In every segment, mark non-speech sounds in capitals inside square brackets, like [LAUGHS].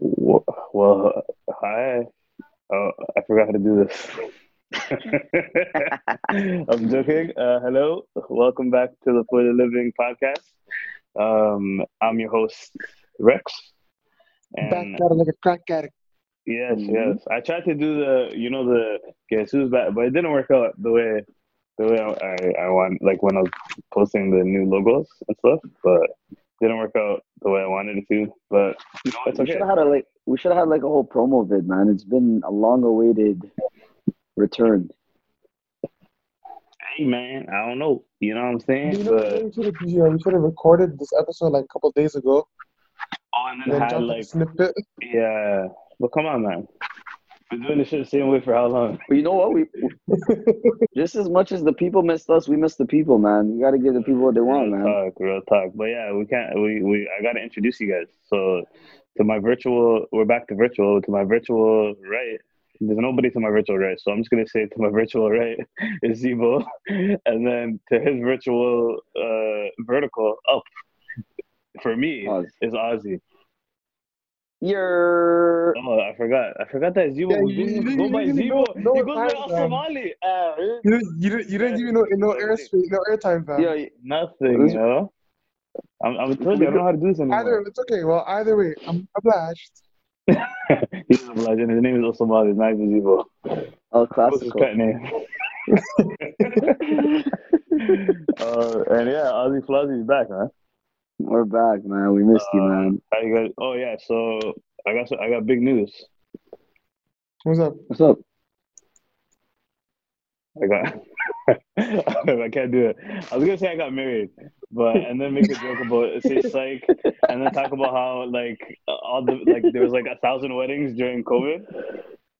Well, well hi. Oh, I forgot how to do this. [LAUGHS] I'm joking. Uh, hello, welcome back to the Fully Living podcast. Um, I'm your host Rex. Back And at it like a crack addict. yes, Mhm. yes, I tried to do the, you know, the guess who's back, but it didn't work out the way, the way I, I want. Like when I was posting the new logos and stuff, but didn't work out the way I wanted it to. But you know, it's we okay. should have had a like we should have had like a whole promo vid, man. It's been a long awaited return. Hey man, I don't know. You know what I'm saying? You know, But we should have you know, we should have recorded this episode like a couple days ago. oh, and And then then had like snippet. yeah. But come on, man. Been doing this shit the same way for how long? But you know what? We [LAUGHS] just as much as the people missed us, we missed the people, man. We got to give the people what they want, real man. talk, real talk. But yeah, we can't. We we. I gotta introduce you guys. So to my virtual, we're back to virtual. To my virtual right, there's nobody to my virtual right. So I'm just gonna say to my virtual right [LAUGHS] is Zebo, [LAUGHS] and then to his virtual uh vertical up for me Pause. is Ozzy. You're Oh, I forgot. I forgot that Zebo. Yeah, we you- didn't you go didn't by even Zebo. know- know he goes by time, Al. Somali. Uh, You didn't, you didn't, you didn't even know no airspace, no airtime, fam. yeah. nothing, you know. I'm, I'm telling you, I don't know how to do this Either anymore. it's okay. Well, either way, I'm obliged. [LAUGHS] He's a legend. His name is Osomali. His name is Zebo. El What's his Clasico. pet name? [LAUGHS] [LAUGHS] uh, and yeah, Ozzy Flozzy's back, man. We're back, man. We missed you, Uh, man. How you guys? Oh yeah, so I got I got big news. What's up? What's up? I got. [LAUGHS] I can't do it. I was gonna say I got married, but and then make a joke about it, say psych, and then talk about how like all the like there was like a thousand weddings during COVID.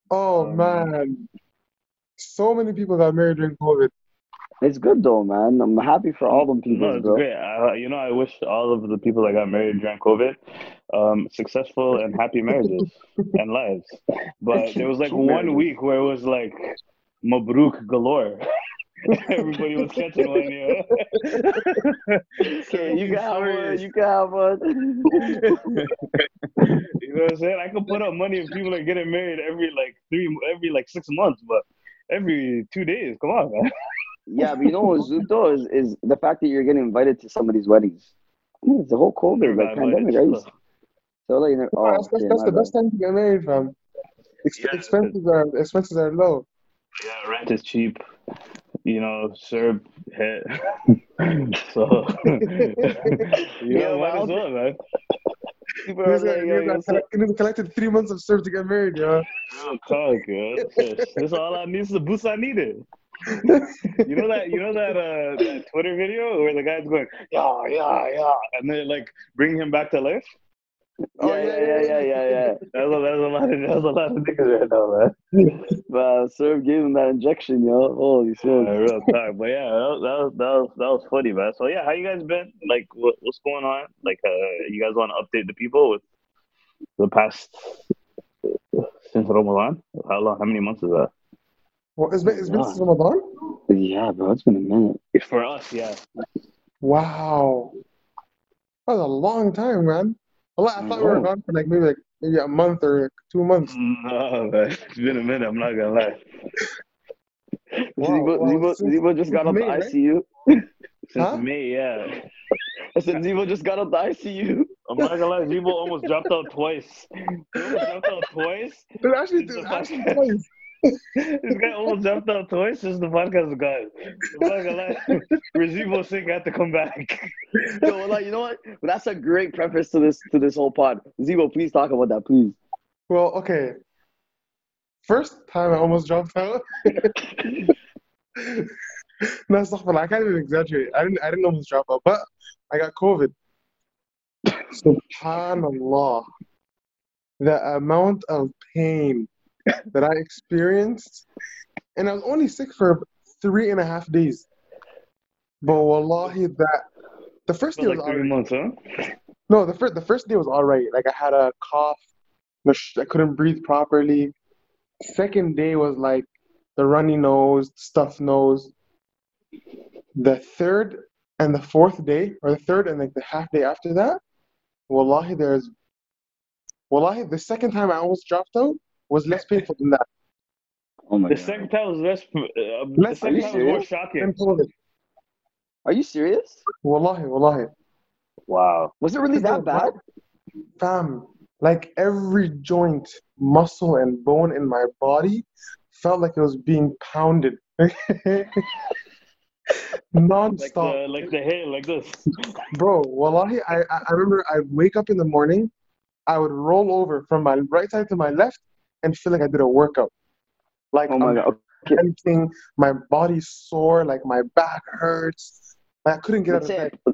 Oh Um, man, so many people got married during COVID. It's good though, man. I'm happy for all them people, No, it's bro. great. I, you know, I wish all of the people that got married during COVID um, successful and happy marriages [LAUGHS] and lives. But there was like one week where it was like Mabruk galore. [LAUGHS] Everybody was catching [LAUGHS] one, you know. Okay, you have one. You have one. You know what I'm saying? I could put up money if people are getting married every like three, every like six months, but every two days. Come on, man. Yeah, but you know what's zoot though is is the fact that you're getting invited to somebody's weddings. I mean, it's the whole COVID like Got pandemic, right? So like, Oh, oh, that's that's, okay, that's the best time to get married, fam. Ex- Yeah, expenses are expenses are low. Yeah, rent is cheap. You know, CERB hit. [LAUGHS] so [LAUGHS] you Yeah, know, might well, as well, man. People You are like, got- yo, you yo, guys got- you guys collected three months of CERB to get married, yo. Real talk, yo. This is all I need. This is the boost I needed. [LAUGHS] You know that you know that uh that Twitter video where the guy's going, yeah, yeah, yeah, and then like bring him back to life. Oh, yeah, yeah, yeah, yeah, yeah, yeah. [LAUGHS] That's a, that's a lot of that's a lot of niggas right now, man. [LAUGHS] But CERB gave him that injection, yo. Holy shit. Uh, real talk, but yeah, that was, that was that was that was funny, man. So yeah, how you guys been? Like, what, what's going on? Like, uh, you guys want to update the people with the past since Ramadan? How long? How many months is that? Well, it's been it's been since Ramadan. Yeah, bro, it's been a minute. For us, yeah. Wow, that was a long time, man. Well, I thought we were gone for like maybe like maybe a month or like two months. No, [LAUGHS] man, it's been a minute. I'm not gonna lie. Wow, Zebo, wow, Zebo, since- Zebo just got out May, the right? ICU. [LAUGHS] Since Huh? May, yeah. I said Zebo just got out the ICU. I'm not gonna lie. Zebo almost dropped out twice. He almost dropped out twice. But actually, It's the actually podcast. twice. This guy almost jumped out twice since the podcast got. I'm not gonna lie. Resibo sick had to come back. Yo, well, like, you know what? But that's a great preface to this to this whole pod. Zebo, please talk about that, please. Well, okay. First time I almost dropped out. [LAUGHS] no, astaghfirullah, I can't even exaggerate. I didn't I didn't almost drop out, but I got COVID. Subhanallah. The amount of pain [LAUGHS] that I experienced, and I was only sick for three and a half days. But wallahi, that the first day like was three months, huh? No, the first the first day was all right. Like I had a cough, I couldn't breathe properly. Second day was like the runny nose, stuffed nose. The third and the fourth day, or the third and like the half day after that, wallahi, there's Wallahi, the second time I almost dropped out was less painful than that. Oh my The god. second time was less. Uh, the second Are you time was more serious? shocking. Than Are you serious? Wallahi, wallahi. Wow. Was it really that bad? Fam, like every joint, muscle, and bone in my body felt like it was being pounded. [LAUGHS] Like Non-stop. the like the hair like this. [LAUGHS] Bro, wallahi, I, I I remember I'd wake up in the morning, I would roll over from my right side to my left and feel like I did a workout. Like Oh my I'm god. tenting, my body's sore, like my back hurts. Like, I couldn't get out Let's of say, bed. I,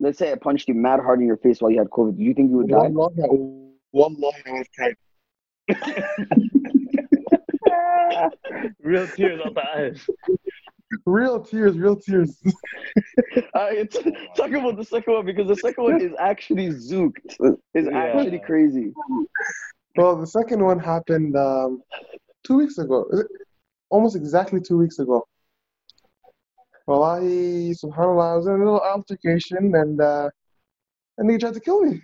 let's say I punched you mad hard in your face while you had COVID. Do you think you would die? Wallahi, I- wallahi, I would have cried. [LAUGHS] Real tears out the eyes. Real tears, real tears. [LAUGHS] Uh, it's, talk about the second one because the second one is actually zooked. It's Yeah. actually crazy. Well, the second one happened um, two weeks ago. Almost exactly two weeks ago. Wallahi, subhanAllah, I was in a little altercation and uh, and he tried to kill me.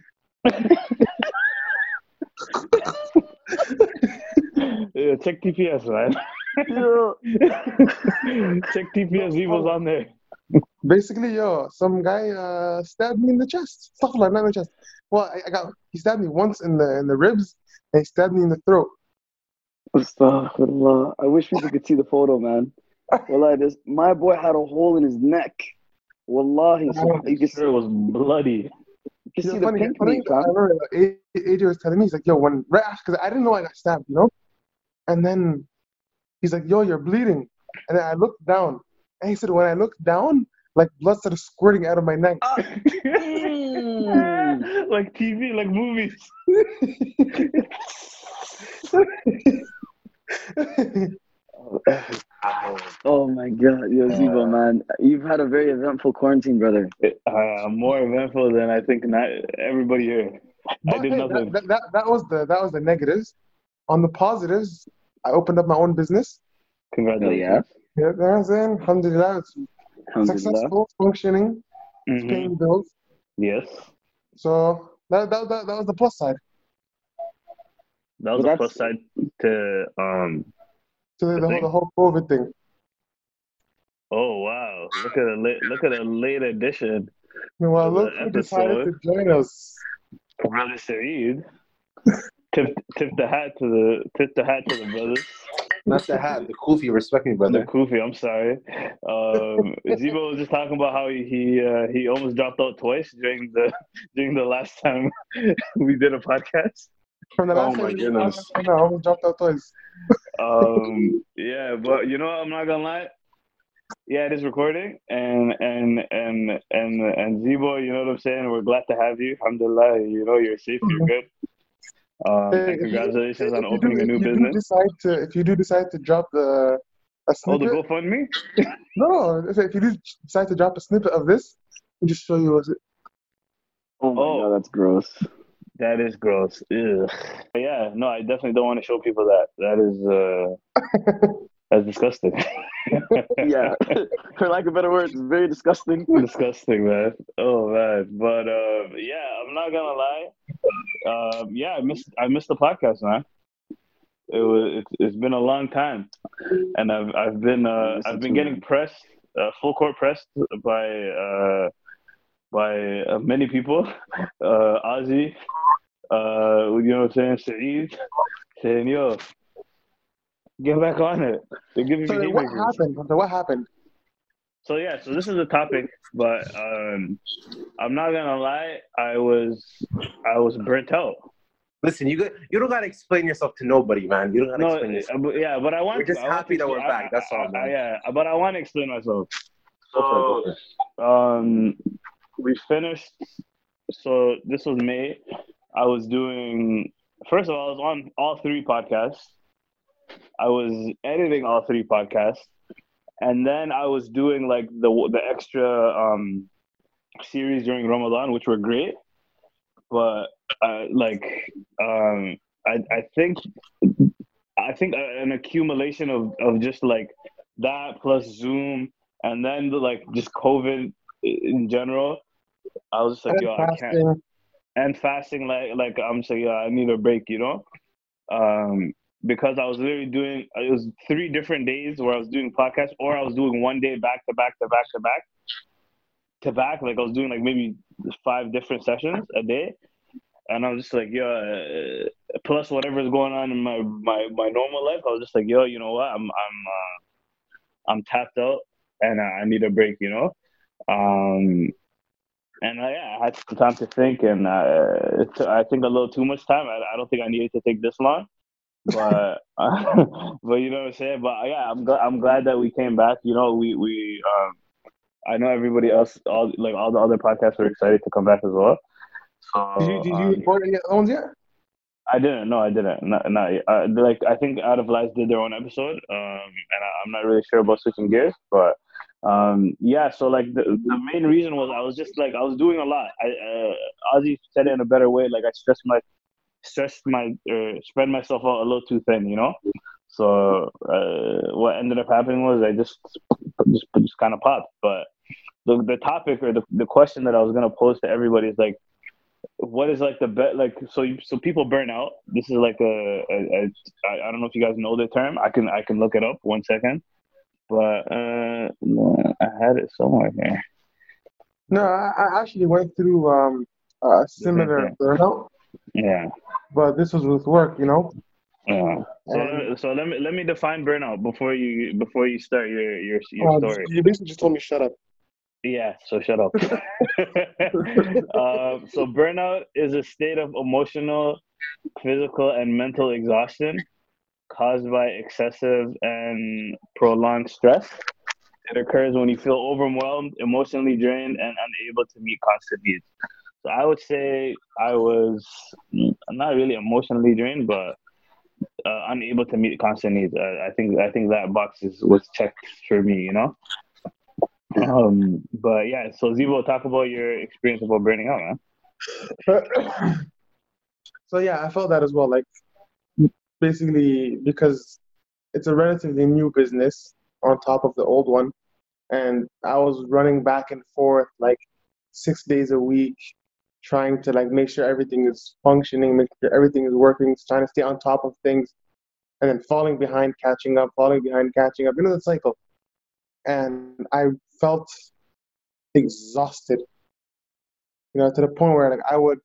Yeah, check TPS, man. [LAUGHS] check TPS. he was on there. Basically, yo, some guy uh, stabbed me in the chest. Astaghfirullah, not in the chest. Well, I, I got he stabbed me once in the in the ribs and he stabbed me in the throat. Astaghfirullah. I wish people could see the photo, man. Wallahi, this my boy had a hole in his neck. Wallahi, so you can, Sure, it was bloody. you can You see know, the funny, pink funny, meat, I remember uh, AJ was telling me, he's like, yo, when right after, because I didn't know I got stabbed, you know? And then he's like, yo, you're bleeding. And then I looked down. And he said, when I looked down, like blood started squirting out of my neck. Mm. [LAUGHS] [LAUGHS] like TV, like movies. [LAUGHS] Oh my god, yo, Zibo, man. You've had a very eventful quarantine, brother. Uh, more eventful than I think not everybody here. I did hey, nothing. that, that, that, that was the that was the negatives. On the positives, I opened up my own business. Oh, Congratulations. yeah. Yeah, you know what I'm saying? Alhamdulillah, it's Alhamdulillah. successful, functioning, it's Mhm. paying bills. Yes. So that, that, that, that was the plus side. That was But a plus side to um to the, The the, whole, thing? the whole COVID thing. oh wow. Look at a late look at a late edition. Well, The look who decided to join us. Brother Saeed. Tip tip the hat to the tip the hat to the brothers. Not the hat, the kufi. Respect me, The brother. Kufi, I'm sorry. Um, [LAUGHS] Zibo was just talking about how he he, uh, he almost dropped out twice during the [LAUGHS] during the last time [LAUGHS] we did a podcast. From the Oh last my time goodness. talked, I I almost dropped out twice. Um, yeah, but you know what? I'm not gonna lie. Yeah, it is recording, and and and and and Zibo, you know what I'm saying. We're glad to have you. Alhamdulillah, you know you're safe, you're good. Um, Hey, and you- congratulations on opening do- a new if business. decide to, if you do decide to drop the a Oh, the snippet, GoFundMe. no, [LAUGHS] no, if, if you do decide to drop a snippet of this, I'll just show you what's it. Oh my Oh. god, that's gross. That is gross. Ugh. But yeah, no, I definitely don't want to show people that. That is uh, [LAUGHS] that's disgusting. [LAUGHS] Yeah, [LAUGHS] for lack of better words, very disgusting. [LAUGHS] disgusting, man. Oh man, but uh, yeah, I'm not gonna lie. Um, yeah, I missed I missed the podcast, man. It was it's, it's been a long time, and I've I've been uh, I've been getting pressed, uh, full court pressed by uh, by uh, many people. Uh, Ozzy, uh, you know what I'm saying, Saeed, saying yo, get back on it. They're giving So me what haymakers. happened? So what happened? So yeah, so this is a topic, but um, I'm not gonna lie, I was I was burnt out. Listen, you got, you don't gotta explain yourself to nobody, man. You don't gotta No, explain yourself. uh, but yeah, but I want. We're just to, I happy to that we're explain- back, that's all, I- I- man. yeah, but I want to explain myself. Go for it, go for it. Um, we finished. So this was May. I was doing. First of all, I was on all three podcasts. I was editing all three podcasts, and then I was doing like the the extra um, series during Ramadan, which were great. But uh, like, um, I I think I think an accumulation of of just like that plus Zoom and then the, like just COVID in general. I was just like, yo, I can't. and fasting like like I'm saying, yeah, I need a break, you know, um, because I was literally doing it was three different days where I was doing podcasts, or I was doing one day back to back to back to back to back. Like I was doing like maybe five different sessions a day, and I was just like, yo, uh, plus whatever's going on in my my my normal life, I was just like, yo, you know what, I'm I'm uh, I'm tapped out, and I need a break, you know. Um, and uh, yeah, I had some time to think, and uh, I think a little too much time. I, I don't think I needed to take this long, but uh, [LAUGHS] but you know what I'm saying. But yeah, I'm glad I'm glad that we came back. You know, we we um, I know everybody else, all like all the other podcasts were excited to come back as well. So Did you did you um, record any other ones yet? I didn't. No, I didn't. Not, not uh, like I think Out of Lies did their own episode, um, and I, I'm not really sure about switching gears, but um, yeah. So like the the main reason was I was just like I was doing a lot. I uh, Ozzy said it in a better way. Like I stressed my stressed my uh, spread myself out a little too thin, you know. So uh, what ended up happening was I just just just kind of popped. But the the topic or the the question that I was gonna pose to everybody is like what is like the bet like so you, so people burn out. This is like a, a, a I, I don't know if you guys know the term. I can i can look it up. One second. But uh i had it somewhere here. No, I, I actually went through um a similar burnout, yeah but this was with work, you know. yeah so, And- so let me let me define burnout before you before you start your your your Uh, story you basically just told me shut up. Yeah, so shut up. [LAUGHS] um, so burnout is a state of emotional, physical, and mental exhaustion caused by excessive and prolonged stress. It occurs when you feel overwhelmed, emotionally drained, and unable to meet constant needs. So I would say I was not really emotionally drained, but uh, unable to meet constant needs. Uh, I think I think that box is was checked for me. You know. Um, but yeah, so Zivo, talk about your experience about burning out, man. [CLEARS THROAT] so yeah, I felt that as well. Like basically because it's a relatively new business on top of the old one, and I was running back and forth like six days a week, trying to like make sure everything is functioning, make sure everything is working, trying to stay on top of things, and then falling behind, catching up, falling behind, catching up. You know the cycle. And I felt exhausted. You know, to the point where like I would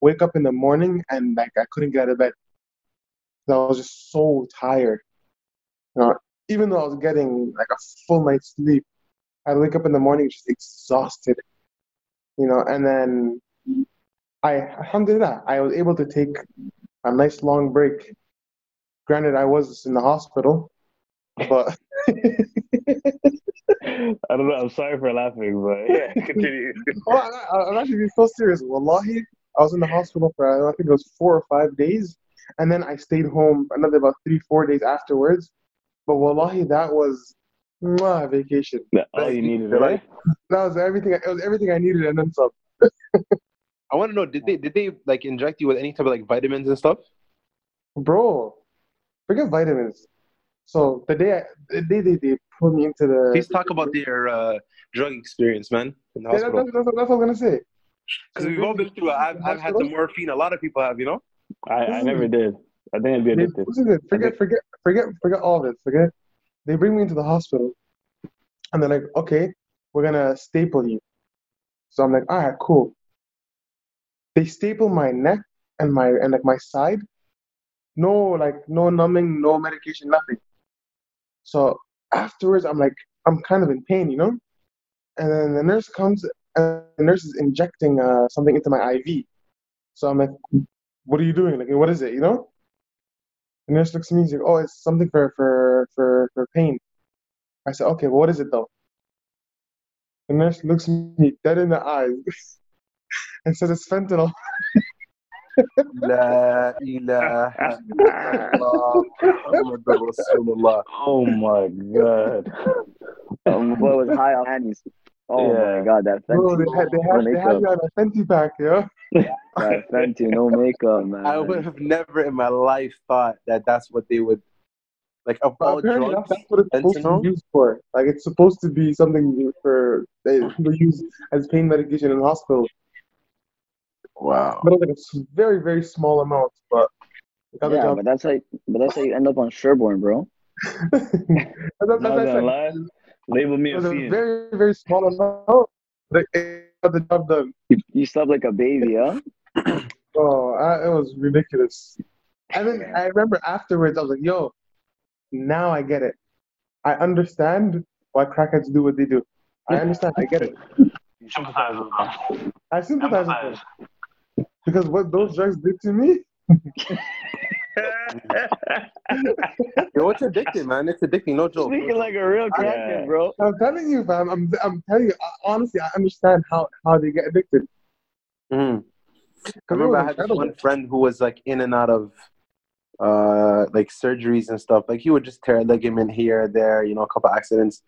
wake up in the morning and like I couldn't get out of bed. I was just so tired. You know, even though I was getting like a full night's sleep, I'd wake up in the morning just exhausted. You know, and then I alhamdulillah, I was able to take a nice long break. Granted I was in the hospital, but [LAUGHS] I don't know. I'm sorry for laughing, but yeah, [LAUGHS] continue. [LAUGHS] well, I, I'm actually being so serious. Wallahi, I was in the hospital for I think it was four or five days, and then I stayed home another about three, four days afterwards. But wallahi, that was mwah, vacation. All you needed, right? Eh? That was everything. It was everything I needed, and then some. I want to know, did they did they like inject you with any type of like vitamins and stuff? Bro, forget vitamins. So the day I, the day they, they put me into the Please talk about their uh, drug experience, man, in the Yeah, hospital. that's, that's, that's what I was gonna say. Because we've all been through it. I've, I've had the morphine. A lot of people have, you know. I, I never did. I think I'd be They, addicted. listen, forget, forget, forget, forget all of this. Forget. They bring me into the hospital, and they're like, "Okay, we're gonna staple you." So I'm like, "All right, cool." They staple my neck and my and like my side. No, like no numbing, no medication, nothing. So afterwards, I'm like, I'm kind of in pain, you know. And then the nurse comes, and the nurse is injecting uh, something into my IV. So I'm like, "What are you doing? Like, what is it? You know?" The nurse looks at me and says, "Oh, it's something for for for for pain." I said, "Okay, well, what is it though?" The nurse looks me dead in the eyes [LAUGHS] [LAUGHS] and says, "It's fentanyl." La ilaha illallah Muhammadur Rasulullah. Oh my god. Um, my boy was high on Annie's. Oh Yeah. my god, that Bro, they had they no had they had makeup. me on a Fenty pack, yo. [LAUGHS] That Fenty, no makeup, man. I would have never in my life thought that that's what they would like of But all apparently, drugs. that's, that's what it's supposed to fentanyl? be used for. Like, it's supposed to be something for they people use as pain medication in the hospital. Wow. but it was like a s- very very small amount. But it got the Yeah, job. but that's how but that's how you end up on Sherborne, bro. [LAUGHS] That's- that's- Not that's gonna like- lie, label me a fiend. very very small amount. But it got the job done. You, you slept like a baby, huh? [CLEARS THROAT] Oh, I, it was ridiculous. And then I remember afterwards, I was like, yo, now I get it. I understand why crackheads do what they do. I [LAUGHS] understand. I get it. You sympathize with them. I sympathize with them. Because what those drugs did to me, [LAUGHS] Yo, it's addicting, man. It's addicting. No joke. Speaking like a real crackhead, Yeah. bro. I'm telling you, fam, I'm, I'm telling you, honestly, I understand how, how they get addicted. Mhm. I 'Cause it remember I had this one friend who was like in and out of uh like surgeries and stuff. Like he would just tear a ligament here, there, you know, a couple accidents.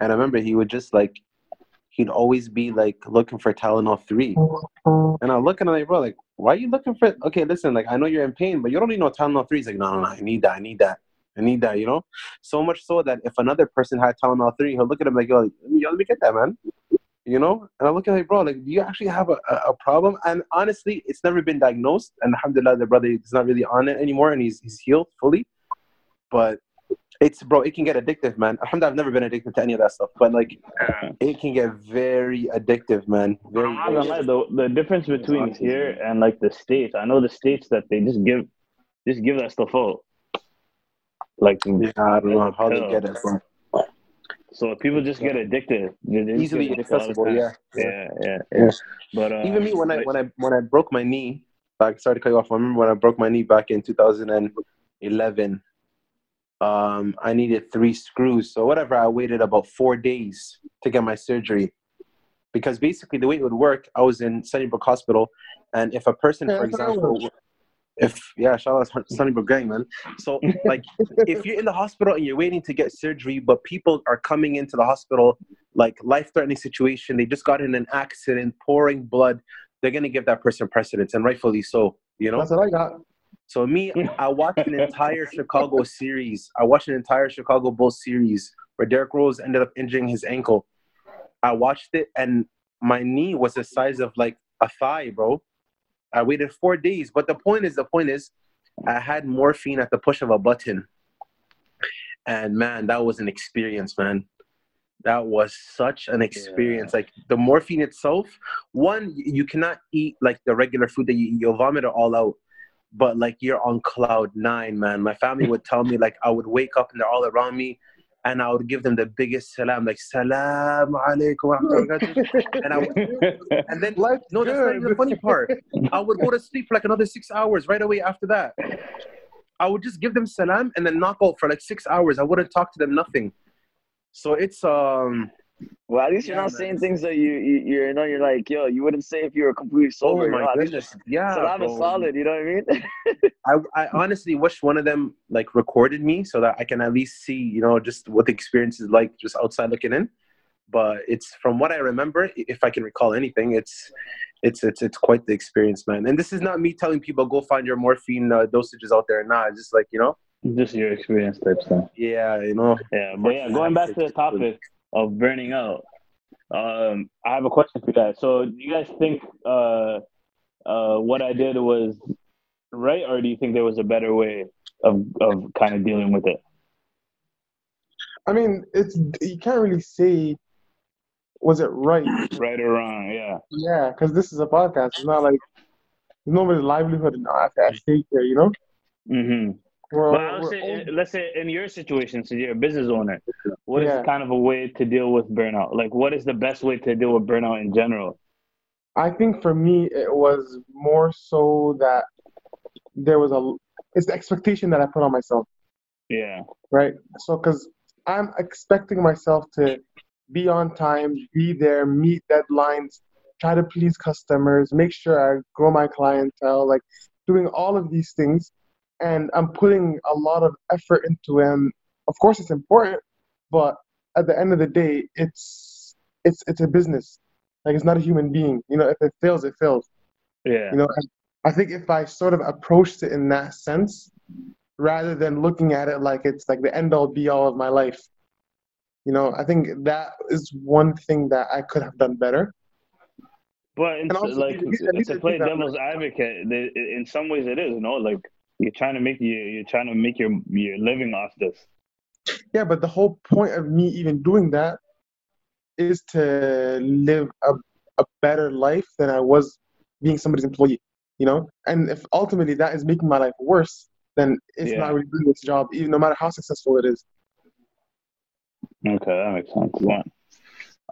And I remember he would just like he'd always be like looking for Tylenol three. And I look and I'm like, bro, like, why are you looking for okay, listen, like I know you're in pain, but you don't need no Tylenol three. He's like, no, no, no, I need that, I need that. I need that, you know? So much so that if another person had Tylenol three, he'll look at him like, yo, yo let me get that, man you know and i look at like bro like do you actually have a, a, a problem and honestly it's never been diagnosed and alhamdulillah the brother is not really on it anymore and he's, he's healed fully but it's bro it can get addictive man alhamdulillah i've never been addicted to any of that stuff but like it can get very addictive man But very, I'm not gonna lie, the the difference between Honestly. here and like the states, I know the states that they just give, just give that stuff out. Like, yeah, i don't know how they get it bro. so people just get addicted. They- they easily get addicted accessible yeah yeah, yeah, Yeah. But uh, even me when I when I when I broke my knee, like sorry to cut you off. I remember when I broke my knee back in 2011. Um, I needed three screws, so whatever. I waited about four days to get my surgery, because basically the way it would work, I was in Sunnybrook Hospital, and if a person, for that's how it example, if yeah, shout out Sunnybrook gang, man. So like, if you're in the hospital and you're waiting to get surgery, but people are coming into the hospital like life-threatening situation, they just got in an accident, pouring blood, they're gonna give that person precedence, and rightfully so. You know. That's what I got. So me, I watched an entire Chicago series. I watched an entire Chicago Bulls series where Derrick Rose ended up injuring his ankle. I watched it, and my knee was the size of like a thigh, bro. I waited four days, but the point is, the point is, I had morphine at the push of a button, and man, that was an experience, man. That was such an experience. Like the morphine itself, one, you cannot eat like the regular food that you eat. You'll vomit it all out but like you're on cloud nine, man. My family would tell me like I would wake up and they're all around me, and I would give them the biggest salam, like salam alaikum wa rahmatullahi wa barakatuh." and I would, [LAUGHS] and then Life's no, that's not even the funny part. I would go to sleep for like another six hours right away after that. I would just give them salam and then knock out for like six hours. I wouldn't talk to them nothing. So it's um Well, at least you're Yeah, not man. saying things that you, you you're you know you're like yo you wouldn't say if you were completely sober. oh you know? my At goodness, yeah. Salam is bro. solid. You know what I mean? [LAUGHS] I, I honestly wish one of them like recorded me so that I can at least see, you know, just what the experience is like just outside looking in. But it's from what I remember, if I can recall anything, it's it's it's it's quite the experience, man. And this is not me telling people go find your morphine uh, dosages out there. Nah, it's just like you know, just your experience type stuff. yeah, you know. Yeah, but yeah, going back to the topic of burning out, um, I have a question for you guys. So, do you guys think uh, uh, what I did was right, or do you think there was a better way of of kind of dealing with it? I mean, it's you can't really say was it right. Right or wrong? Yeah. Yeah, because this is a podcast. It's not like there's nobody's livelihood at stake here. You know. Mm-hmm. I would say, let's say in your situation, since you're a business owner, what is Yeah. kind of a way to deal with burnout? Like, what is the best way to deal with burnout in general? I think for me it was more so that there was a it's the expectation that I put on myself, Yeah. right? So because I'm expecting myself to be on time, be there, meet deadlines, try to please customers, make sure I grow my clientele, like doing all of these things, and I'm putting a lot of effort into them. Of course, it's important, but at the end of the day, it's it's it's a business. Like it's not a human being. You know, if it fails, it fails. Yeah. You know, and I think if I sort of approached it in that sense, rather than looking at it like it's like the end all be all of my life, you know, I think that is one thing that I could have done better. But in, And also, like to play devil's advocate, in some ways it is, you know, Like you're trying to make you you're trying to make your your living off this. Yeah, but the whole point of me even doing that is to live a, a better life than I was being somebody's employee, you know? And if ultimately that is making my life worse, then it's Yeah. not really doing its job, even no matter how successful it is. Okay, that makes sense. Yeah.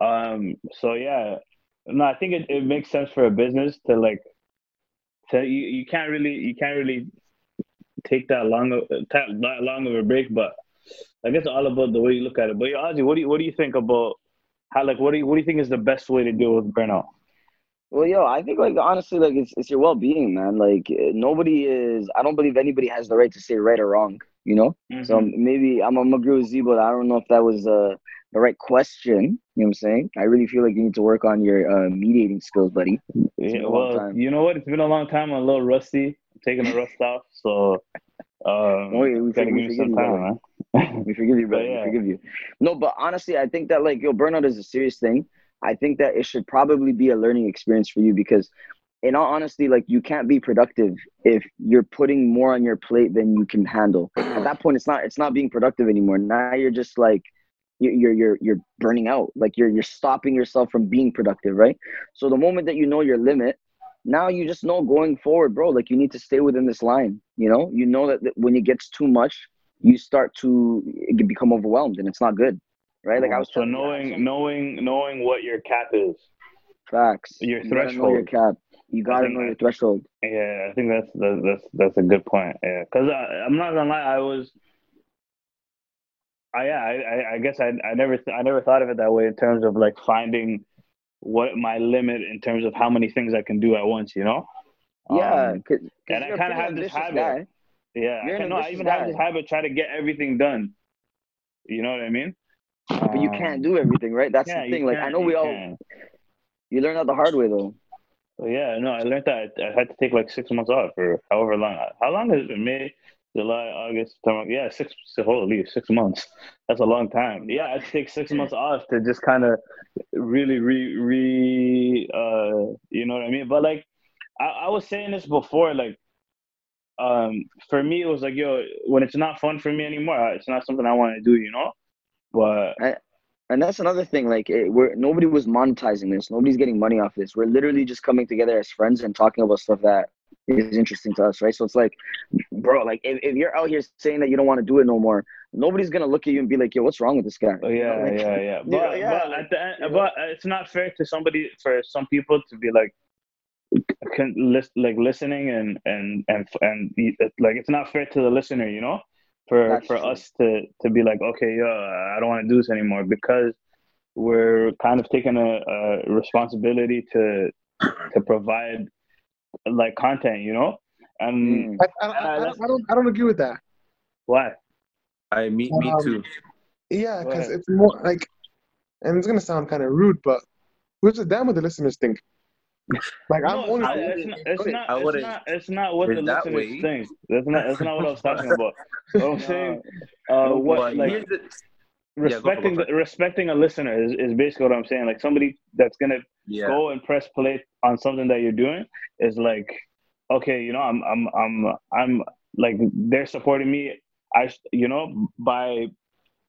Um. So yeah, no, I think it, it makes sense for a business to like to you, you can't really you can't really take that long of that long of a break, but I guess all about the way you look at it. But yeah, Ozzy, what do you what do you think about how like what do you what do you think is the best way to deal with burnout? Well, yo, I think like honestly, like it's it's your well being, man. Like eh, nobody is. I don't believe anybody has the right to say right or wrong. You know. So Mm-hmm. maybe I'm, I'm agree with Z, but I don't know if that was uh, the right question. You know what I'm saying? I really feel like you need to work on your uh, mediating skills, buddy. Yeah, been a long well, you know what? It's been a long time. I'm a little rusty. Taking the rust off, so um, Oh, yeah, we gotta forgive- give forgive some you, time, man. We forgive you, brother. yeah. We forgive you. No, but honestly, I think that like yo, burnout is a serious thing. I think that it should probably be a learning experience for you because, in all honesty, like you can't be productive if you're putting more on your plate than you can handle. At that point, it's not it's not being productive anymore. Now you're just like you- you're you're you're burning out. Like you're you're stopping yourself from being productive, right? So the moment that you know your limit, now you just know going forward, bro. Like you need to stay within this line. You know, you know that, that when it gets too much, you start to become overwhelmed, and it's not good, right? Like I oh, was so telling you, I knowing some knowing knowing what your cap is. facts. your you know your threshold. cap. You gotta know your threshold. Yeah, I think that's that's that's, that's a good point. Yeah, because I'm not gonna lie, I was. I yeah, I, I, I guess I, I never I never thought of it that way in terms of like finding what my limit in terms of how many things I can do at once. You know. Yeah, Um, cause, 'cause and I kinda have this habit. guy. yeah, You're I an can, no, I even have guy. this habit try to get everything done. You know what I mean? but you Um, can't do everything, right? That's yeah, the thing. Like I know we all can't. you learn that the hard way though. Yeah, no, I learned that I had to take like six months off or however long. How long has it been? May, July, August, September. Yeah, six. Holy, six months. That's a long time. Yeah, I take six months off to just kind of really re re. Uh, you know what I mean? But like, I, I was saying this before. Like, um, for me, it was like, yo, when it's not fun for me anymore, it's not something I want to do. You know. But And that's another thing. Like it, we're nobody was monetizing this. Nobody's getting money off this. We're literally just coming together as friends and talking about stuff that is interesting to us, right? So it's like, bro, like if, if you're out here saying that you don't want to do it no more, nobody's gonna look at you and be like, yo, what's wrong with this guy? Oh, You yeah, know, like- yeah, yeah. [LAUGHS] But, yeah, but at the end, you know. but it's not fair to somebody for some people to be like, can list like listening and and and and like it's not fair to the listener, you know, for That's for true. us to to be like, okay, yeah, I don't want to do this anymore because we're kind of taking a, a responsibility to to provide like content, you know, and Mm. I, I, I, I, don't, I don't I don't agree with that. why? I me me Um, too. Yeah, because it's more like, and it's gonna sound kind of rude, but who's the damn what the listeners think? Like I'm No, only. it's not. It's not. I It's wouldn't- It's not what the that listeners way. think. That's not. That's not what I was talking about. [LAUGHS] What I'm saying, uh, what But like the, Yeah, go for it, respecting the, respecting a listener is, is basically what I'm saying. Like somebody that's gonna yeah. go and press play on something that you're doing is like, okay, you know, I'm I'm I'm I'm like they're supporting me. I you know by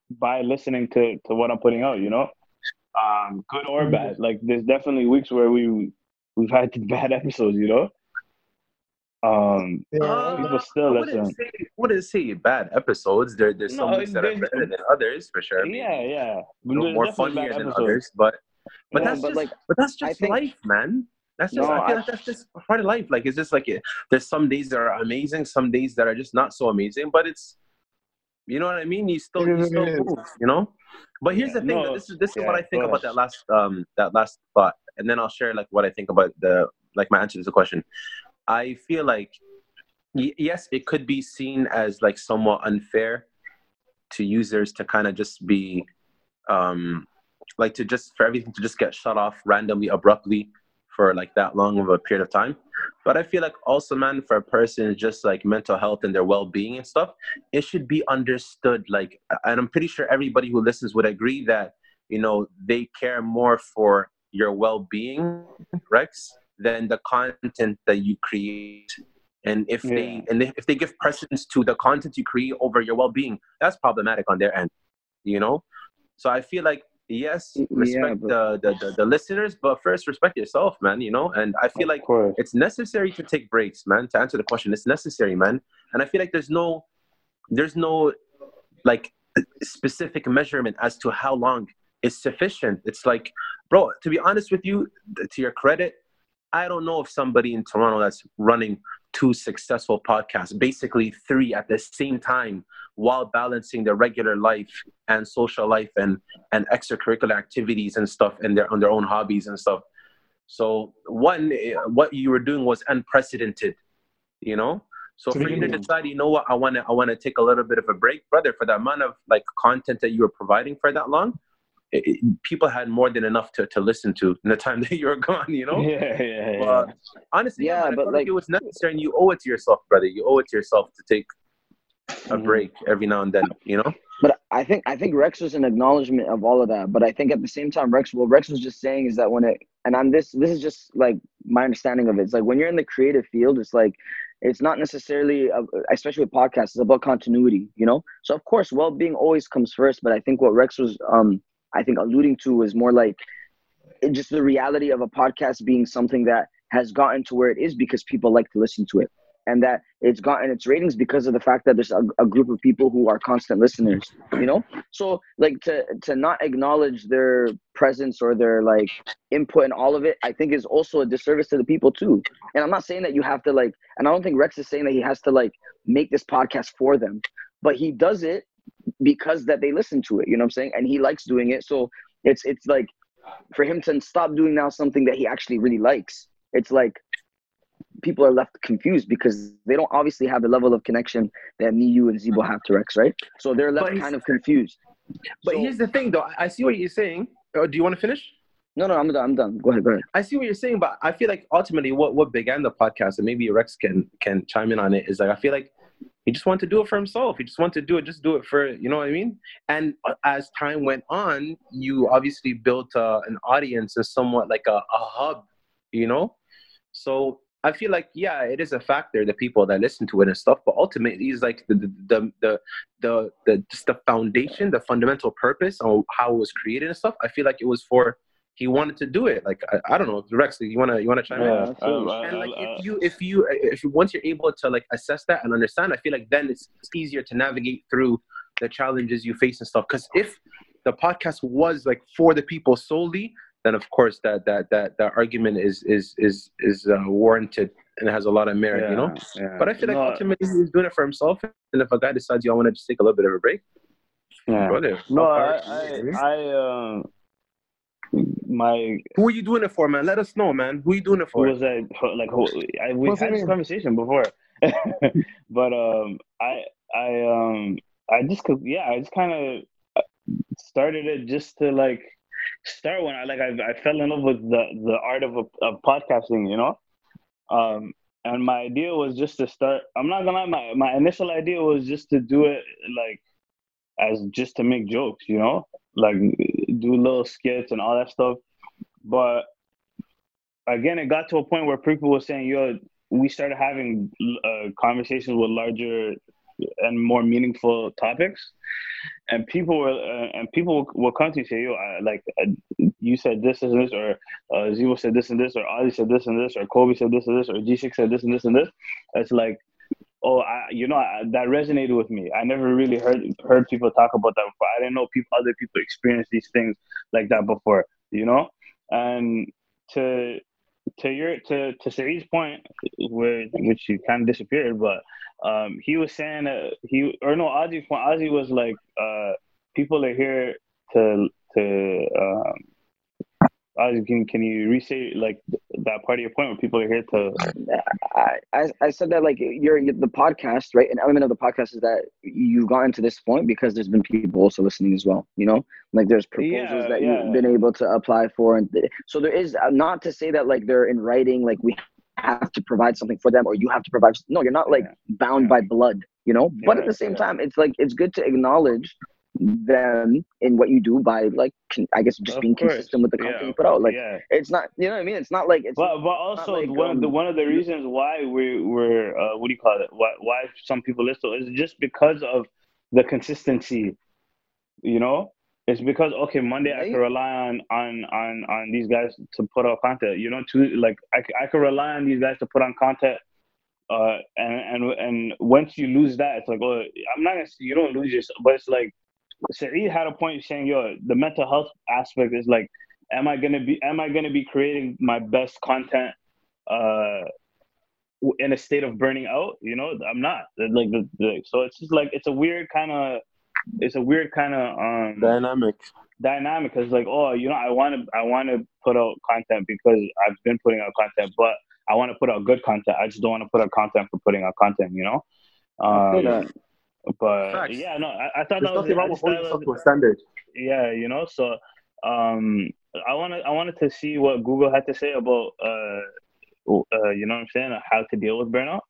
by listening to to what I'm putting out. You know, um, good or bad. Like there's definitely weeks where we we've had [LAUGHS] bad episodes. You know, um, Yeah, people still I listen. say, wouldn't say bad episodes. There, there's some No, weeks that are better than others for sure. Maybe Yeah, yeah. you know, more funnier than episodes. others, but but No, that's but just like, but that's just think- life, man. That's just No, I feel I- like that's just part of life. Like it's just like it, there's some days that are amazing, some days that are just not so amazing. But it's you know what I mean. You still you still move, you know. But here's Yeah, the thing. no, this is this is what I think go about that last um that last thought, and then I'll share like what I think about the like my answer to the question. I feel like yes, it could be seen as like somewhat unfair to users to kind of just be um like to just for everything to just get shut off randomly abruptly for like that long of a period of time. But i feel like also man for a person just like mental health and their well-being and stuff it should be understood like and i'm pretty sure everybody who listens would agree that you know they care more for your well-being, Rex, than the content that you create. And if Yeah. they and if they give precedence to the content you create over your well-being, that's problematic on their end. You know, so I feel like yes, Yeah, respect but- the, the, the the listeners, but first respect yourself, man. You know, and I feel of like course. it's necessary to take breaks, man. To answer the question, it's necessary, man. And I feel like there's no, there's no, like specific measurement as to how long is sufficient. It's like, bro, to be honest with you, to your credit, I don't know if somebody in Toronto that's running two successful podcasts, basically three at the same time, while balancing their regular life and social life and and extracurricular activities and stuff, and their on their own hobbies and stuff. So one, eh, what you were doing was unprecedented, you know. So for you to decide, you know what, I want to, I want to take a little bit of a break, brother, for the amount of like content that you were providing for that long. It, it- people had more than enough to, to listen to in the time [LAUGHS] that you were gone, you know. Yeah, yeah, yeah. But honestly, yeah, Yeah, man, but, like, like- it was necessary, and you owe it to yourself, brother. You owe it to yourself to take a Mhm. break every now and then, you know. But I think I think Rex was an acknowledgement of all of that. But I think at the same time, Rex, what Rex was just saying is that when it, and I'm this, this is just like my understanding of it. It's like when you're in the creative field, it's like, it's not necessarily, especially with podcasts, it's about continuity, you know. So of course, well-being always comes first. But I think what Rex was, um, I think alluding to was more like, just the reality of a podcast being something that has gotten to where it is because people like to listen to it. And that it's gotten its ratings because of the fact that there's a, a group of people who are constant listeners you know? So like to to not acknowledge their presence or their like input in all of it i think is also a disservice to the people too. And i'm not saying that you have to like and i don't think rex is saying that he has to like make this podcast for them but he does it because that they listen to it you know what i'm saying and he likes doing it so it's it's like for him to stop doing now something that he actually really likes it's like people are left confused because they don't obviously have the level of connection that me, you, and Zebo have to Rex, right? So they're left kind of confused. But So- here's the thing, though. I see what you're saying. Uh, do you want to finish? no, no, I'm done. I'm done. Go ahead. Go ahead. I see what you're saying, but I feel like ultimately what, what began the podcast, and maybe Rex can can chime in on it, is like I feel like he just wanted to do it for himself. He just wanted to do it, just do it for you know what I mean. And uh, as time went on, you obviously built uh, an audience and somewhat like a, a hub, you know. So I feel like yeah, it is a factor the people that listen to it and stuff, but ultimately it's like the the the the the, the just the foundation, the fundamental purpose on how it was created and stuff. I feel like it was for he wanted to do it. Like I, I don't know, Rex, you wanna you wanna chime in? Yeah, absolutely. I- I- And like I- if you if you if you once you're able to like assess that and understand, I feel like then it's, it's easier to navigate through the challenges you face and stuff. Because if the podcast was like for the people solely, then of course that that that that argument is is is is uh, warranted and it has a lot of merit, you know. Yeah, yeah. But I feel like No, ultimately he's doing it for himself. And if a guy decides, you, I want to just take a little bit of a break, yeah. brother. No, how I, I, I, um, my Who are you doing it for, man? Let us know, man. Who are you doing it who for? was I like? Who, I, we've What's had this name? conversation before, [LAUGHS] but um, I, I, um, I just could, yeah, I just kind of started it just to like start when I like I, I fell in love with the the art of of podcasting, you know, um, and my idea was just to start. I'm not gonna lie, my my initial idea was just to do it like as just to make jokes, you know, like do little skits and all that stuff. But again, it got to a point where people were saying, "Yo, we started having uh, conversations with larger and more meaningful topics." And people were, uh, and people will come to you say, "Yo, I, like uh, you said this and this, or uh, said this and this, or Ali said this and this, or Kobe said this and this, or G6 said this and this and this." It's like oh, I, you know, I, that resonated with me. I never really heard heard people talk about that before. I didn't know people, other people experience these things like that before, you know. And to to your to to Saeed's point, where which he kind of disappeared, but um, he was saying that he or no, Ozzy's point. Ozzy was like, uh, people are here to to. Um, Ozzy, can can you restate like that part of your point where people are here to I, I, I said that like you're, the podcast, right? An element of the podcast is that you've gotten to this point because there's been people also listening as well. You know, like there's proposals Yeah, that yeah. you've been able to apply for, and th- so there is uh, not to say that like they're in writing, like we have to provide something for them or you have to provide. No, you're not like Yeah. bound by blood. You know, but at the same time, it's like it's good to acknowledge them in what you do by like con- I guess just Of being course. consistent with the Yeah. content you put out. Like yeah. it's not you know what I mean. It's not like it's But but also like, one of the um, one of the reasons why we we're uh, what do you call it? Why why some people listen is just because of the consistency. You know, it's because okay, Monday I can rely on on on on these guys to put out content. You know, to like I I can rely on these guys to put on content. Uh, and and and once you lose that, it's like, oh, I'm not gonna. say You don't lose yourself, but it's like, Saeed had a point saying, yo, the mental health aspect is like, am I gonna be, am I gonna be creating my best content, uh, in a state of burning out? You know, I'm not. Like the so it's just like it's a weird kind of, it's a weird kind of um Dynamic. dynamic because like oh you know i want to i want to put out content because i've been putting out content but i want to put out good content i just don't want to put out content for putting out content you know um. But Facts. yeah no i, I thought There's that was nothing wrong I with holding yourself to a standard. yeah you know so um i wanted i wanted to see what google had to say about uh, uh you know what i'm saying how to deal with burnout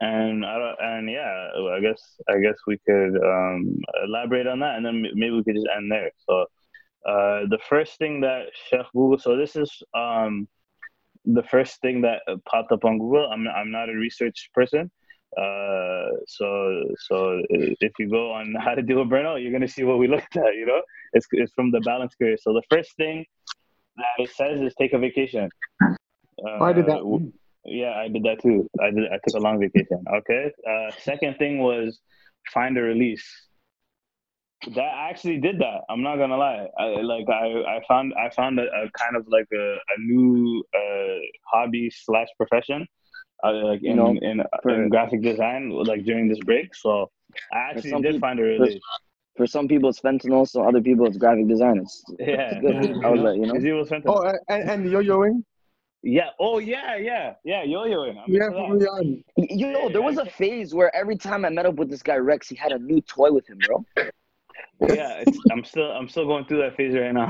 and I don't, and yeah i guess i guess we could um elaborate on that and then maybe we could just end there so uh the first thing that chef google so this is um the first thing that popped up on google i'm i'm not a research person uh so so if you go on [LAUGHS] how to deal with burnout you're gonna see what we looked at you know? It's it's from the balance career so the first thing that it says is take a vacation. Uh, I did that. w- yeah i did that too. I did i took a long vacation okay? Uh second thing was find a release. That I actually did that i'm not gonna lie. I, like i i found i found a, a kind of like a, a new uh hobby slash profession uh, like in, You know, in, for- in graphic design like during this break so i actually did peop- find a release For some people it's fentanyl, so other people it's graphic design. It's, yeah it's good. [LAUGHS] like, you know. Is it was fentanyl? Oh, and, and yo-yoing. yeah oh yeah yeah yeah yo-yoing I'm Yeah, into that. from Leon. Y- Yo, there was a phase where every time I met up with this guy Rex, he had a new toy with him, bro. yeah it's, i'm still i'm still going through that phase right now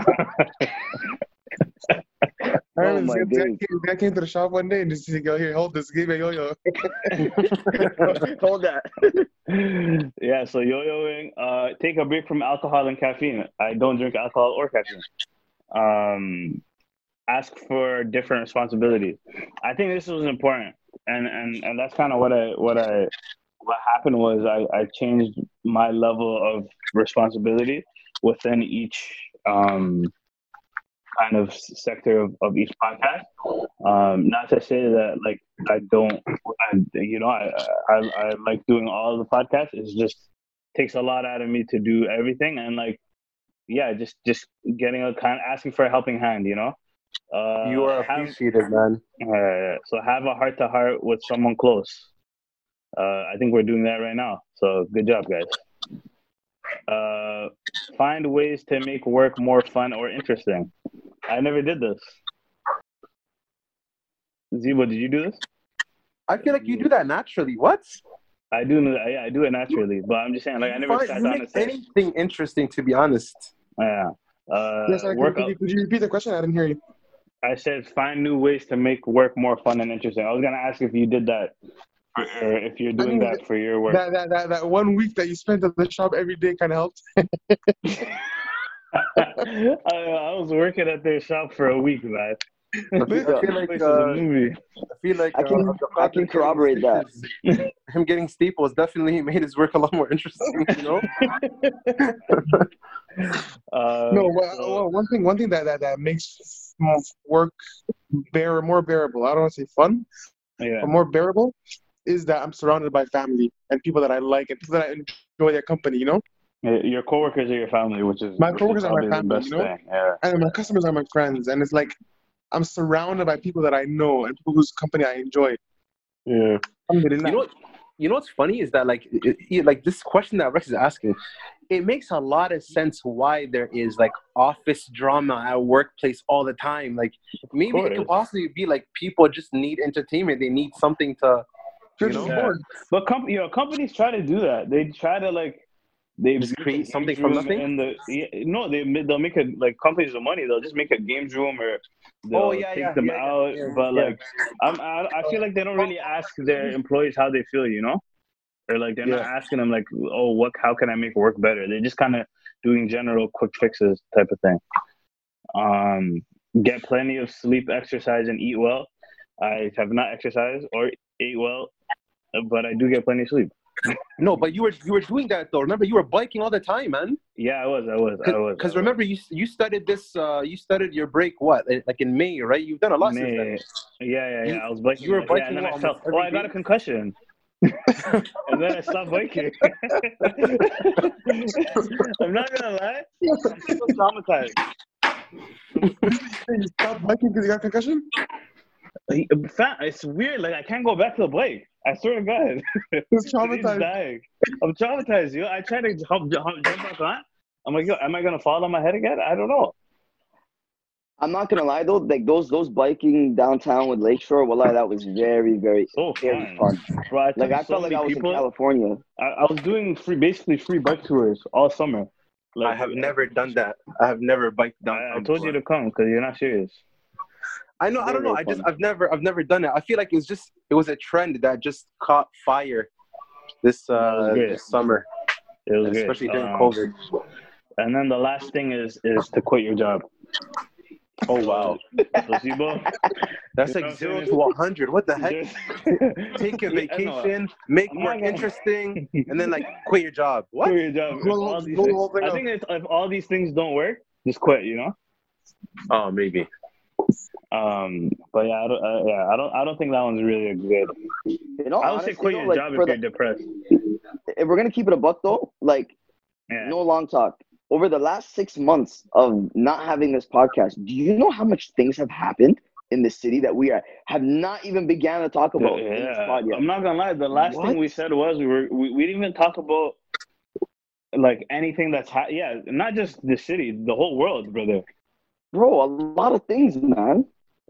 [LAUGHS] I Oh my days. came, came to the shop one day and just said, "Go here, hold this, give me a yo-yo." [LAUGHS] Hold that. [LAUGHS] yeah, so yo-yoing. Uh, take a break from alcohol and caffeine. I don't drink alcohol or caffeine. Um, ask for different responsibilities. I think this was important, and and and that's kind of what I what I what happened was I I changed my level of responsibility within each um kind of sector of, of each podcast. Um, not to say that like I don't, I, you know, I, I I like doing all the podcasts. It's just takes a lot out of me to do everything, and like, yeah, just just getting a kind, asking for a helping hand, you know. Uh, you are have, appreciated, man. uh, so have a heart to heart with someone close. Uh, I think we're doing that right now. So good job, guys. Uh, find ways to make work more fun or interesting. I never did this. Zibo, did you do this? I feel like you do that naturally. What? I do. I, I do it naturally, but I'm just saying, like, I never find- sat down make and said, anything interesting, to be honest. yeah. Uh, yes, I work could, could, you, could you repeat the question? I didn't hear you. I said find new ways to make work more fun and interesting. I was gonna ask if you did that, or or if you're doing mean, that for your work. That, that that that one week that you spent at the shop every day kind of helped. [LAUGHS] I, I was working at their shop for a week, man. I feel, I feel like uh. I feel like I can- uh, I can corroborate that. staples- Him getting staples definitely made his work a lot more interesting. You know. [LAUGHS] Uh, no, well, well, one thing one thing that that, that makes work bear more bearable. I don't want to say fun, yeah. but more bearable is that I'm surrounded by family and people that I like and people that I enjoy their company. You know, Your coworkers are your family, which is My which is coworkers are my probably the family, best you know? thing. Yeah. and my customers are my friends, and it's like I'm surrounded by people that I know and people whose company I enjoy. Yeah. Alhamdulillah. You know, what- you know what's funny is that like, it, it- like this question that Rex is asking, it makes a lot of sense why there is like office drama at workplace all the time. Like maybe it could possibly be like people just need entertainment. They need something to. You're you just know? Yeah. bored. But com- you know, companies try to do that. They try to like they Just create something from nothing? In the yeah, no, they they'll make a like companies with money. They'll just make a games room or they'll Oh, yeah, take yeah, them yeah, yeah, out. yeah, but yeah. like I'm I, I feel like they don't really ask their employees how they feel. You know. Or like they're not asking them like, oh, what? How can I make work better? They're just kind of doing general quick fixes type of thing. Um, get plenty of sleep, exercise, and eat well. I have not exercised or ate well, but I do get plenty of sleep. No, but you were you were doing that though. Remember, you were biking all the time, man. Yeah, I was, I was, I was. Because remember, you you started this. Uh, you started your break what? Like in May, right? You've done a lot since May, then. yeah, yeah, yeah. You- I was biking. you were yeah, and biking then I almost fell. every Oh, I got a concussion. [LAUGHS] and then I stopped biking. [LAUGHS] I'm not gonna lie. I'm so traumatized. You stopped biking because you got concussion? He- fat- It's weird. Like I can't go back to the bike. I swear to God. It's [LAUGHS] He's traumatized. I'm traumatized, yo. I tried to jump, jump, jump back on. I'm like, yo, am I gonna fall on my head again? I don't know. I'm not gonna lie though, like those those biking downtown with Lakeshore, well, that was very very So very fun, fun. bro. I Like I so felt like I was people. in California. I, I was doing free, basically free bike tours all summer. Like, I have uh, never done that. I have never biked down. I, I told you to come because you're not serious. I know. I don't know. I just. I've never I've never done it. I feel like it was just it was a trend that just caught fire this uh this summer, It was great. especially during Um, COVID. And then the last thing is is to quit your job. Oh wow, So Zibo, that's you know like zero I'm to one hundred. What the heck? there's- [LAUGHS] Take a [LAUGHS] Yeah, vacation, make I'm work gonna- interesting, and then like [LAUGHS] quit your job. What? Quit your job. If Blow- all these blow things- I think if, if all these things don't work, just quit. You know. Oh, maybe. Um, but yeah, I don't, uh, yeah, I don't, I don't think that one's really a good. You know, I would say honestly, quit though, your like, job if you're the- depressed. if we're gonna keep it a buck though, like Yeah. no long talk. Over the last six months of not having this podcast, do you know how much things have happened in the city that we are, have not even began to talk about in this Yeah? I'm not gonna lie. The last What? thing we said was we were we, we didn't even talk about like anything that's ha- yeah, not just the city, the whole world, brother. Bro, a lot of things, man.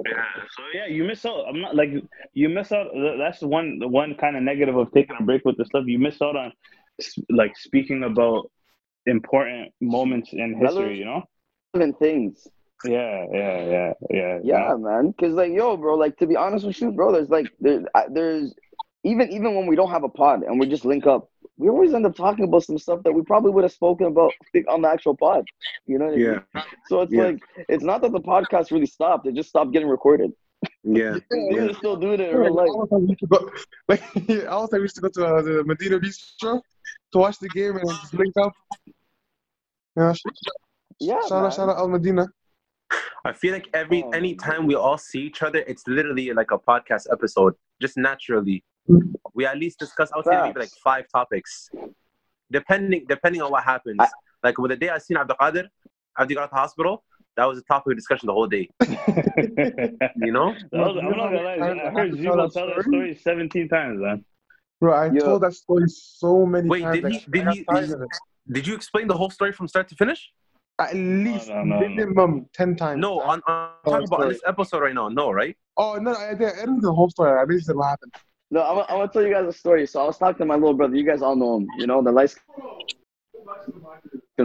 Yeah. So yeah, you miss out. I'm not like you miss out. That's one the one kind of negative of taking a break with the stuff. You miss out on like speaking about important moments in history. You know. Even things. Yeah, yeah, yeah, yeah. Yeah, man. Cause like, yo, bro, like to be honest with you, bro, there's like there's there's even even when we don't have a pod and we just link up, we always end up talking about some stuff that we probably would have spoken about [LAUGHS] on the actual pod. You know what I mean? So it's Yeah. like it's not that the podcast really stopped; it just stopped getting recorded. Yeah. We [LAUGHS] were still doing it in Like, real life. all the time we used go, [LAUGHS] like, all the time we used to go to uh, the Medina Bistro to watch the game and just link up. Yeah, Yeah, shout out, shout out Al Medina. I feel like every Oh. anytime we all see each other, it's literally like a podcast episode, just naturally. Mm. We at least discuss. I would say maybe like five topics, depending depending on what happens. I- like with the day I seen Abdul Qadir, after he got out of the hospital, that was a topic of discussion the whole day. [LAUGHS] You know? Was, I'm not gonna lie. I heard Zibo tell that story 17 times, man. Bro, I Yo. told that story so many Wait, times. did like, he- did he- tired did of it. Did you explain the whole story from start to finish? At least no, no, no. minimum ten times. No, on, on Oh, talking about on this episode right now. No, right? Oh no, I, I didn't do the whole story. I basically said what happened. No, I'm, I'm gonna tell you guys a story. So I was talking to my little brother. You guys all know him. You know the light skin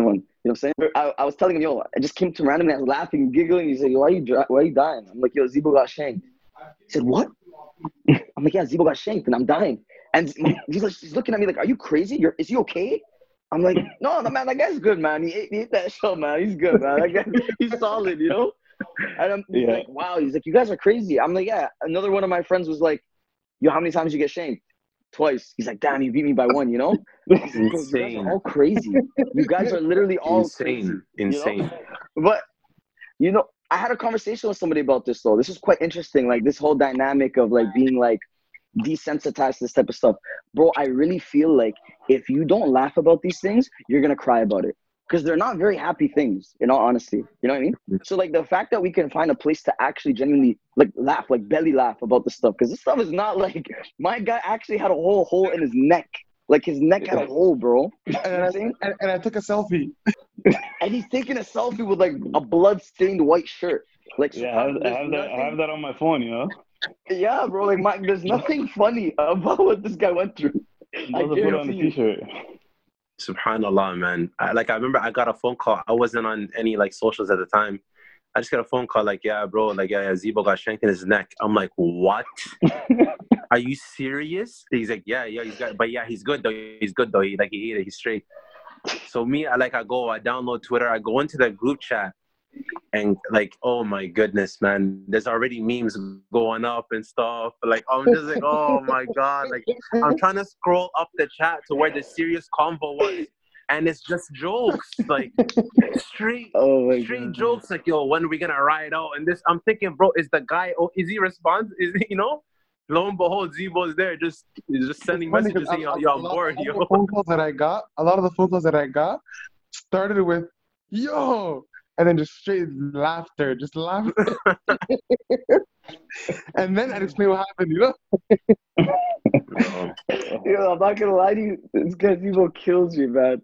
one. You know what I'm saying? I, I was telling him, yo, I just came to randomly. I was laughing, giggling. He said, yo, why you dri- why you dying? I'm like, yo, Zibo got shanked. He said, what? [LAUGHS] I'm like, yeah, Zibo got shanked, and I'm dying. And he's like, he's looking at me like, are you crazy? You're, is he okay? I'm like, no, no, man, that guy's good, man. He ate, he ate that show, man. He's good, man. That guy, [LAUGHS] he's solid, you know. And I'm Yeah. like, wow. He's like, you guys are crazy. I'm like, yeah. Another one of my friends was like, yo, how many times you get shanked? Twice. He's like, damn, you beat me by one, you know? [LAUGHS] He's You guys Insane. all crazy. You guys are literally all crazy. Insane. you know? Insane. But you know, I had a conversation with somebody about this though. This is quite interesting. Like this whole dynamic of like being like desensitized to this type of stuff. Bro, I really feel like if you don't laugh about these things, you're gonna cry about it. Because they're not very happy things, in all honesty. You know what I mean? So like the fact that we can find a place to actually genuinely like laugh, like belly laugh about this stuff, because this stuff is not [LAUGHS] like my guy actually had a whole hole in his neck. Like his neck had a hole, bro. You know what And I, I'm and, and I took a selfie. And he's taking a selfie with like a blood-stained white shirt. Like Yeah, I have, I have that. I have that on my phone. You know, Yeah, bro. Like, my, there's nothing funny about what this guy went through. I I'll put it on the guarantee you. t-shirt. Subhanallah, man. I, like I remember, I got a phone call. I wasn't on any like socials at the time. I just got a phone call like, yeah, bro, like yeah, yeah Zebo got shanked in his neck. I'm like, what? [LAUGHS] Are you serious? He's like, yeah, yeah, he's got, but yeah, he's good though. He's good though. He like he ate it. He's straight. So me, I like I go, I download Twitter, I go into the group chat, and like, oh my goodness, man, there's already memes going up and stuff. Like I'm just like, oh my god, like I'm [LAUGHS] trying to scroll up the chat to where the serious convo was, and it's just jokes, like straight [LAUGHS] Oh straight god. jokes like yo when are we gonna ride out and this i'm thinking bro is the guy oh is he response is he you know lo and behold Zebo's there just just sending messages. saying yo, i'm bored a lot of yo the phone calls that I got, a lot of the phone calls that I got started with "yo," and then just straight laughter, just laughter, [LAUGHS] and then I'd explain what happened. You know, [LAUGHS] Yo, I'm not gonna lie to you. This guy Zebo kills you, man.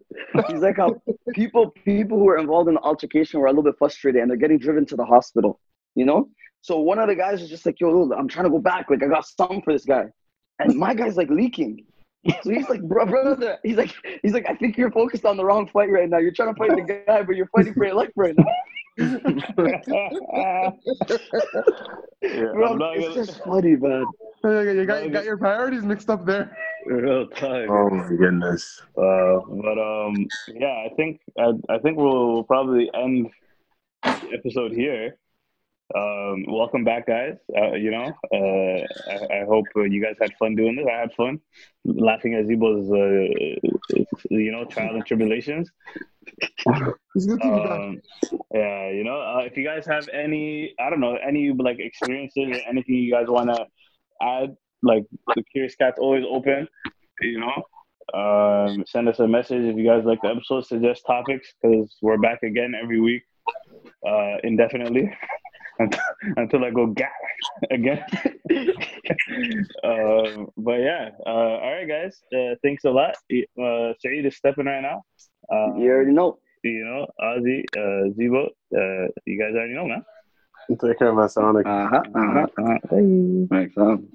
He's like how [LAUGHS] people people who are involved in the altercation were a little bit frustrated and they're getting driven to the hospital. You know. So one of the guys was just like, "Yo, I'm trying to go back. Like I got something for this guy," and my guy's like leaking. [LAUGHS] So he's like, bro, brother. He's like, he's like, I think you're focused on the wrong fight right now. You're trying to fight the guy, but you're fighting for your life right now. yeah, Bro, I'm not it's gonna, just funny, man. you, you got, you got your priorities mixed up there. real time. oh my goodness Uh, but um, yeah, I think I, I think we'll, we'll probably end the episode here. Um, welcome back, guys. Uh, you know, uh, I, I hope uh, you guys had fun doing this. I had fun laughing at Zebo's, uh, you know, trials and tribulations. It's good to be back. Um, yeah, you know, uh, if you guys have any, I don't know, any like experiences or anything you guys want to add, like the Curious Cat's always open, you know. Um, send us a message if you guys like the episode, suggest topics because we're back again every week, uh, indefinitely [LAUGHS] until, [LAUGHS] until I go gah [LAUGHS] again. [LAUGHS] um, but yeah, uh, all right, guys, uh, thanks a lot. Uh, Saeed is stepping right now. Um, You already know. you know, Ozzy, uh, Zebo, uh, you guys already know, man. take care man Sonic Uh huh. Uh huh. Uh-huh. Thanks, um,